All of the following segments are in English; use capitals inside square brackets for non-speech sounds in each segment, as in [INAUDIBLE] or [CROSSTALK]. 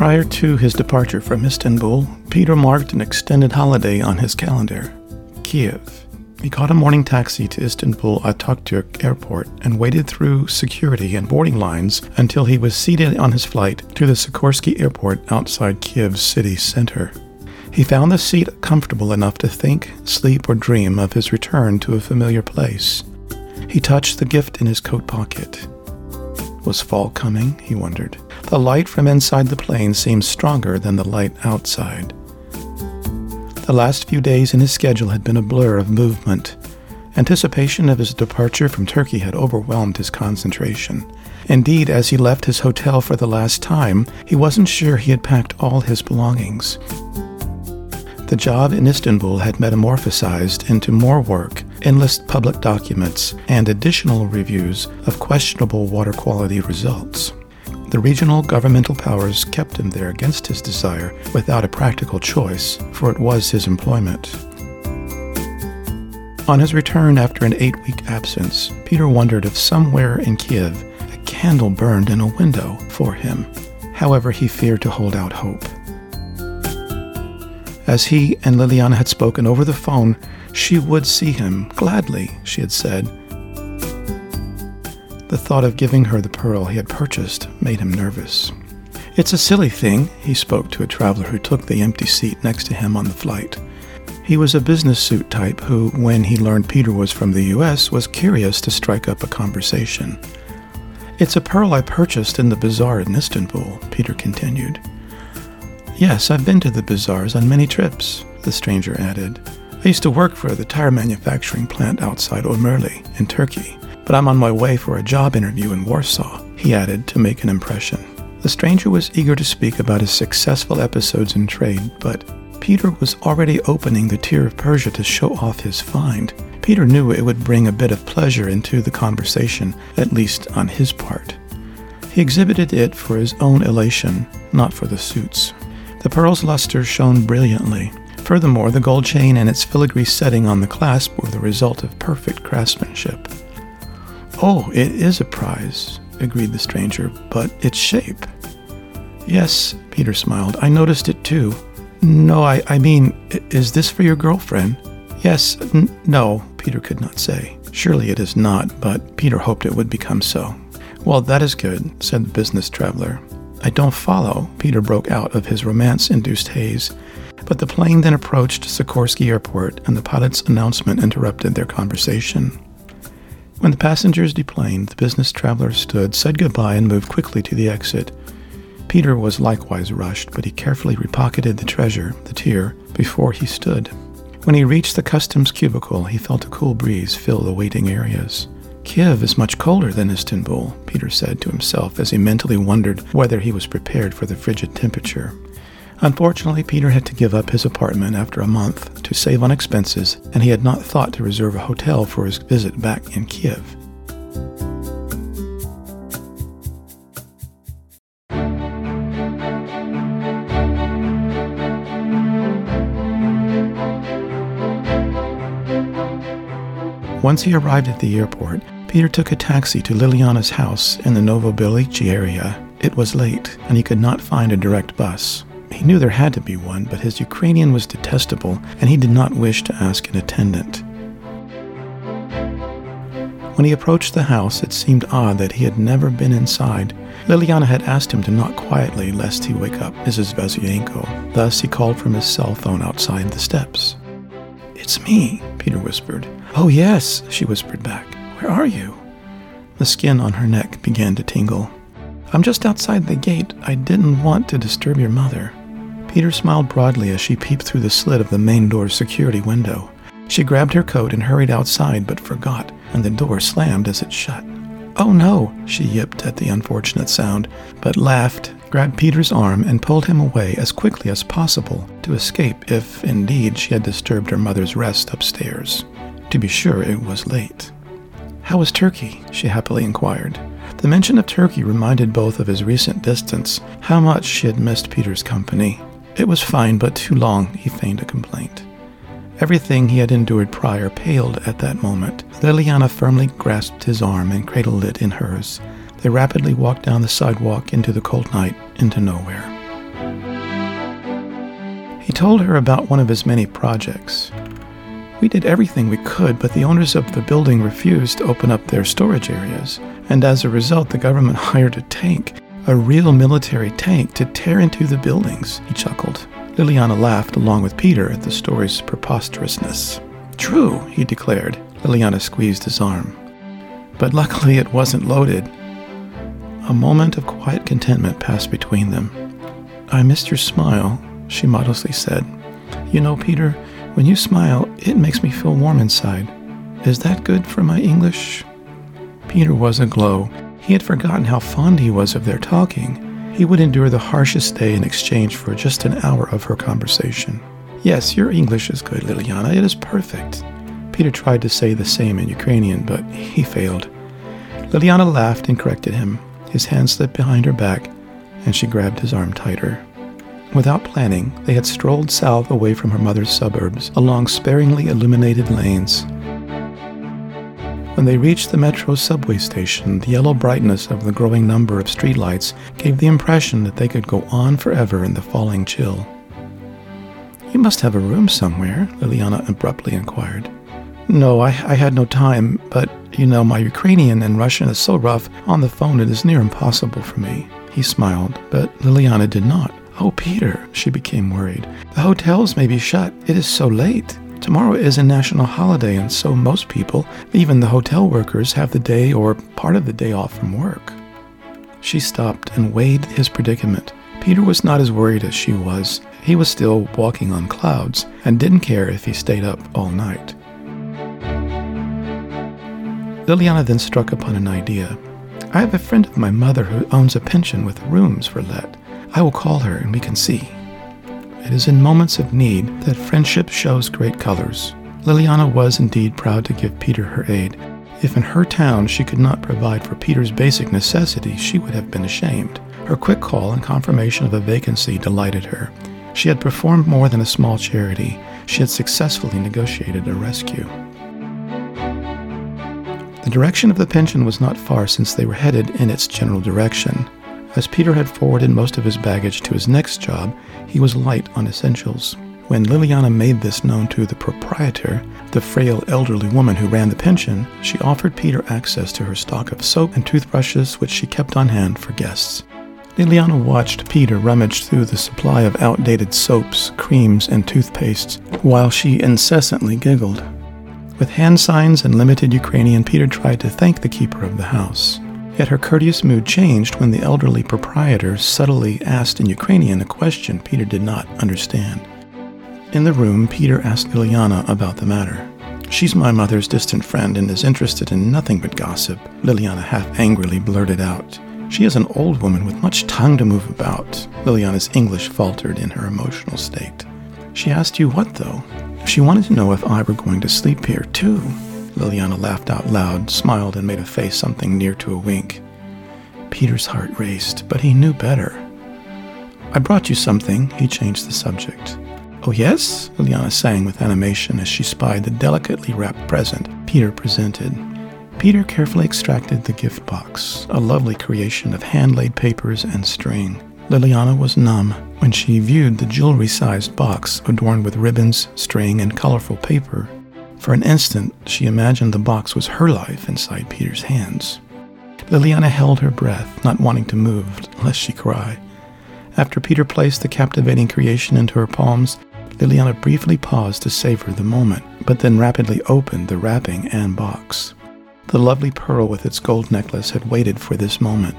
Prior to his departure from Istanbul, Peter marked an extended holiday on his calendar Kiev. He caught a morning taxi to Istanbul Atatürk Airport and waited through security and boarding lines until he was seated on his flight to the Sikorsky Airport outside Kiev's city center. He found the seat comfortable enough to think, sleep, or dream of his return to a familiar place. He touched the gift in his coat pocket. Was fall coming? He wondered. The light from inside the plane seemed stronger than the light outside. The last few days in his schedule had been a blur of movement. Anticipation of his departure from Turkey had overwhelmed his concentration. Indeed, as he left his hotel for the last time, he wasn't sure he had packed all his belongings. The job in Istanbul had metamorphosized into more work, endless public documents, and additional reviews of questionable water quality results. The regional governmental powers kept him there against his desire without a practical choice, for it was his employment. On his return after an eight week absence, Peter wondered if somewhere in Kiev a candle burned in a window for him. However, he feared to hold out hope. As he and Liliana had spoken over the phone, she would see him gladly, she had said, the thought of giving her the pearl he had purchased made him nervous. It's a silly thing, he spoke to a traveler who took the empty seat next to him on the flight. He was a business suit type who, when he learned Peter was from the U.S., was curious to strike up a conversation. It's a pearl I purchased in the bazaar in Istanbul, Peter continued. Yes, I've been to the bazaars on many trips, the stranger added. I used to work for the tire manufacturing plant outside Omerli in Turkey but I'm on my way for a job interview in Warsaw, he added to make an impression. The stranger was eager to speak about his successful episodes in trade, but Peter was already opening the Tear of Persia to show off his find. Peter knew it would bring a bit of pleasure into the conversation, at least on his part. He exhibited it for his own elation, not for the suit's. The pearl's luster shone brilliantly. Furthermore, the gold chain and its filigree setting on the clasp were the result of perfect craftsmanship. Oh, it is a prize, agreed the stranger, but its shape. Yes, Peter smiled. I noticed it too. No, I, I mean, is this for your girlfriend? Yes, n- no, Peter could not say. Surely it is not, but Peter hoped it would become so. Well, that is good, said the business traveler. I don't follow, Peter broke out of his romance induced haze. But the plane then approached Sikorsky Airport, and the pilot's announcement interrupted their conversation. When the passengers deplaned, the business traveler stood, said goodbye, and moved quickly to the exit. Peter was likewise rushed, but he carefully repocketed the treasure, the tear, before he stood. When he reached the customs cubicle, he felt a cool breeze fill the waiting areas. Kiev is much colder than Istanbul, Peter said to himself as he mentally wondered whether he was prepared for the frigid temperature. Unfortunately, Peter had to give up his apartment after a month to save on expenses, and he had not thought to reserve a hotel for his visit back in Kiev. Once he arrived at the airport, Peter took a taxi to Liliana's house in the Novobilici area. It was late, and he could not find a direct bus. He knew there had to be one, but his Ukrainian was detestable, and he did not wish to ask an attendant. When he approached the house, it seemed odd that he had never been inside. Liliana had asked him to knock quietly lest he wake up Mrs. Vazuyenko. Thus, he called from his cell phone outside the steps. It's me, Peter whispered. Oh, yes, she whispered back. Where are you? The skin on her neck began to tingle. I'm just outside the gate. I didn't want to disturb your mother. Peter smiled broadly as she peeped through the slit of the main door's security window. She grabbed her coat and hurried outside, but forgot, and the door slammed as it shut. Oh no, she yipped at the unfortunate sound, but laughed, grabbed Peter's arm, and pulled him away as quickly as possible to escape if, indeed, she had disturbed her mother's rest upstairs. To be sure, it was late. How was Turkey? she happily inquired. The mention of Turkey reminded both of his recent distance, how much she had missed Peter's company. It was fine, but too long, he feigned a complaint. Everything he had endured prior paled at that moment. Liliana firmly grasped his arm and cradled it in hers. They rapidly walked down the sidewalk into the cold night, into nowhere. He told her about one of his many projects. We did everything we could, but the owners of the building refused to open up their storage areas, and as a result, the government [LAUGHS] hired a tank, a real military tank, to tear into the buildings, he chuckled. Liliana laughed along with Peter at the story's preposterousness. True, he declared. Liliana squeezed his arm. But luckily it wasn't loaded. A moment of quiet contentment passed between them. I missed your smile, she modestly said. You know, Peter, when you smile, it makes me feel warm inside. Is that good for my English? Peter was aglow. He had forgotten how fond he was of their talking. He would endure the harshest day in exchange for just an hour of her conversation. Yes, your English is good, Liliana. It is perfect. Peter tried to say the same in Ukrainian, but he failed. Liliana laughed and corrected him. His hand slipped behind her back, and she grabbed his arm tighter. Without planning, they had strolled south away from her mother's suburbs along sparingly illuminated lanes. When they reached the metro subway station, the yellow brightness of the growing number of streetlights gave the impression that they could go on forever in the falling chill. You must have a room somewhere, Liliana abruptly inquired. No, I, I had no time, but you know, my Ukrainian and Russian is so rough on the phone it is near impossible for me. He smiled, but Liliana did not. Oh, Peter, she became worried. The hotels may be shut. It is so late. Tomorrow is a national holiday, and so most people, even the hotel workers, have the day or part of the day off from work. She stopped and weighed his predicament. Peter was not as worried as she was. He was still walking on clouds and didn't care if he stayed up all night. Liliana then struck upon an idea. I have a friend of my mother who owns a pension with rooms for let. I will call her and we can see. It is in moments of need that friendship shows great colors. Liliana was indeed proud to give Peter her aid. If in her town she could not provide for Peter's basic necessities, she would have been ashamed. Her quick call and confirmation of a vacancy delighted her. She had performed more than a small charity. She had successfully negotiated a rescue. The direction of the pension was not far since they were headed in its general direction. As Peter had forwarded most of his baggage to his next job, he was light on essentials. When Liliana made this known to the proprietor, the frail elderly woman who ran the pension, she offered Peter access to her stock of soap and toothbrushes, which she kept on hand for guests. Liliana watched Peter rummage through the supply of outdated soaps, creams, and toothpastes while she incessantly giggled. With hand signs and limited Ukrainian, Peter tried to thank the keeper of the house. Yet her courteous mood changed when the elderly proprietor subtly asked in Ukrainian a question Peter did not understand. In the room, Peter asked Liliana about the matter. She's my mother's distant friend and is interested in nothing but gossip, Liliana half angrily blurted out. She is an old woman with much tongue to move about. Liliana's English faltered in her emotional state. She asked you what, though? She wanted to know if I were going to sleep here, too. Liliana laughed out loud, smiled, and made a face something near to a wink. Peter's heart raced, but he knew better. I brought you something, he changed the subject. Oh, yes? Liliana sang with animation as she spied the delicately wrapped present Peter presented. Peter carefully extracted the gift box, a lovely creation of hand laid papers and string. Liliana was numb when she viewed the jewelry sized box adorned with ribbons, string, and colorful paper for an instant, she imagined the box was her life inside Peter's hands. Liliana held her breath, not wanting to move lest she cry. After Peter placed the captivating creation into her palms, Liliana briefly paused to savor the moment, but then rapidly opened the wrapping and box. The lovely pearl with its gold necklace had waited for this moment.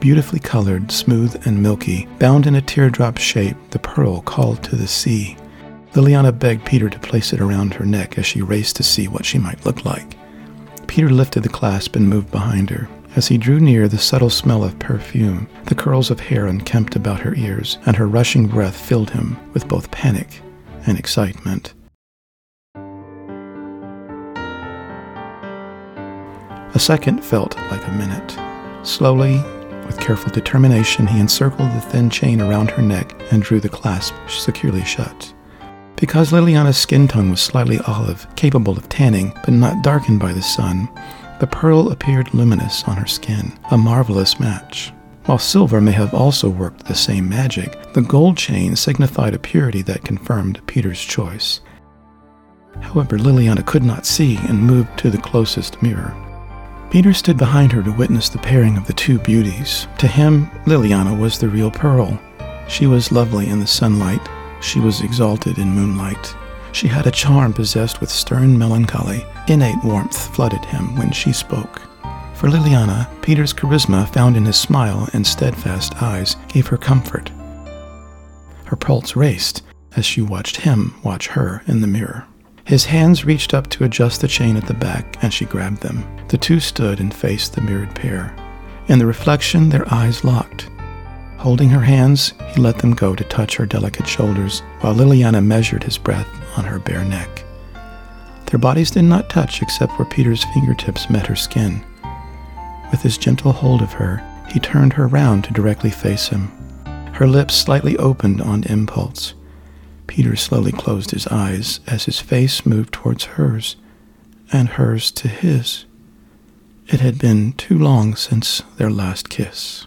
Beautifully colored, smooth, and milky, bound in a teardrop shape, the pearl called to the sea. Liliana begged Peter to place it around her neck as she raced to see what she might look like. Peter lifted the clasp and moved behind her. As he drew near, the subtle smell of perfume, the curls of hair unkempt about her ears, and her rushing breath filled him with both panic and excitement. A second felt like a minute. Slowly, with careful determination, he encircled the thin chain around her neck and drew the clasp securely shut. Because Liliana's skin tone was slightly olive, capable of tanning, but not darkened by the sun, the pearl appeared luminous on her skin, a marvelous match. While silver may have also worked the same magic, the gold chain signified a purity that confirmed Peter's choice. However, Liliana could not see and moved to the closest mirror. Peter stood behind her to witness the pairing of the two beauties. To him, Liliana was the real pearl. She was lovely in the sunlight, she was exalted in moonlight. She had a charm possessed with stern melancholy. Innate warmth flooded him when she spoke. For Liliana, Peter's charisma, found in his smile and steadfast eyes, gave her comfort. Her pulse raced as she watched him watch her in the mirror. His hands reached up to adjust the chain at the back, and she grabbed them. The two stood and faced the mirrored pair. In the reflection, their eyes locked. Holding her hands, he let them go to touch her delicate shoulders, while Liliana measured his breath on her bare neck. Their bodies did not touch except where Peter's fingertips met her skin. With his gentle hold of her, he turned her round to directly face him. Her lips slightly opened on impulse. Peter slowly closed his eyes as his face moved towards hers, and hers to his. It had been too long since their last kiss.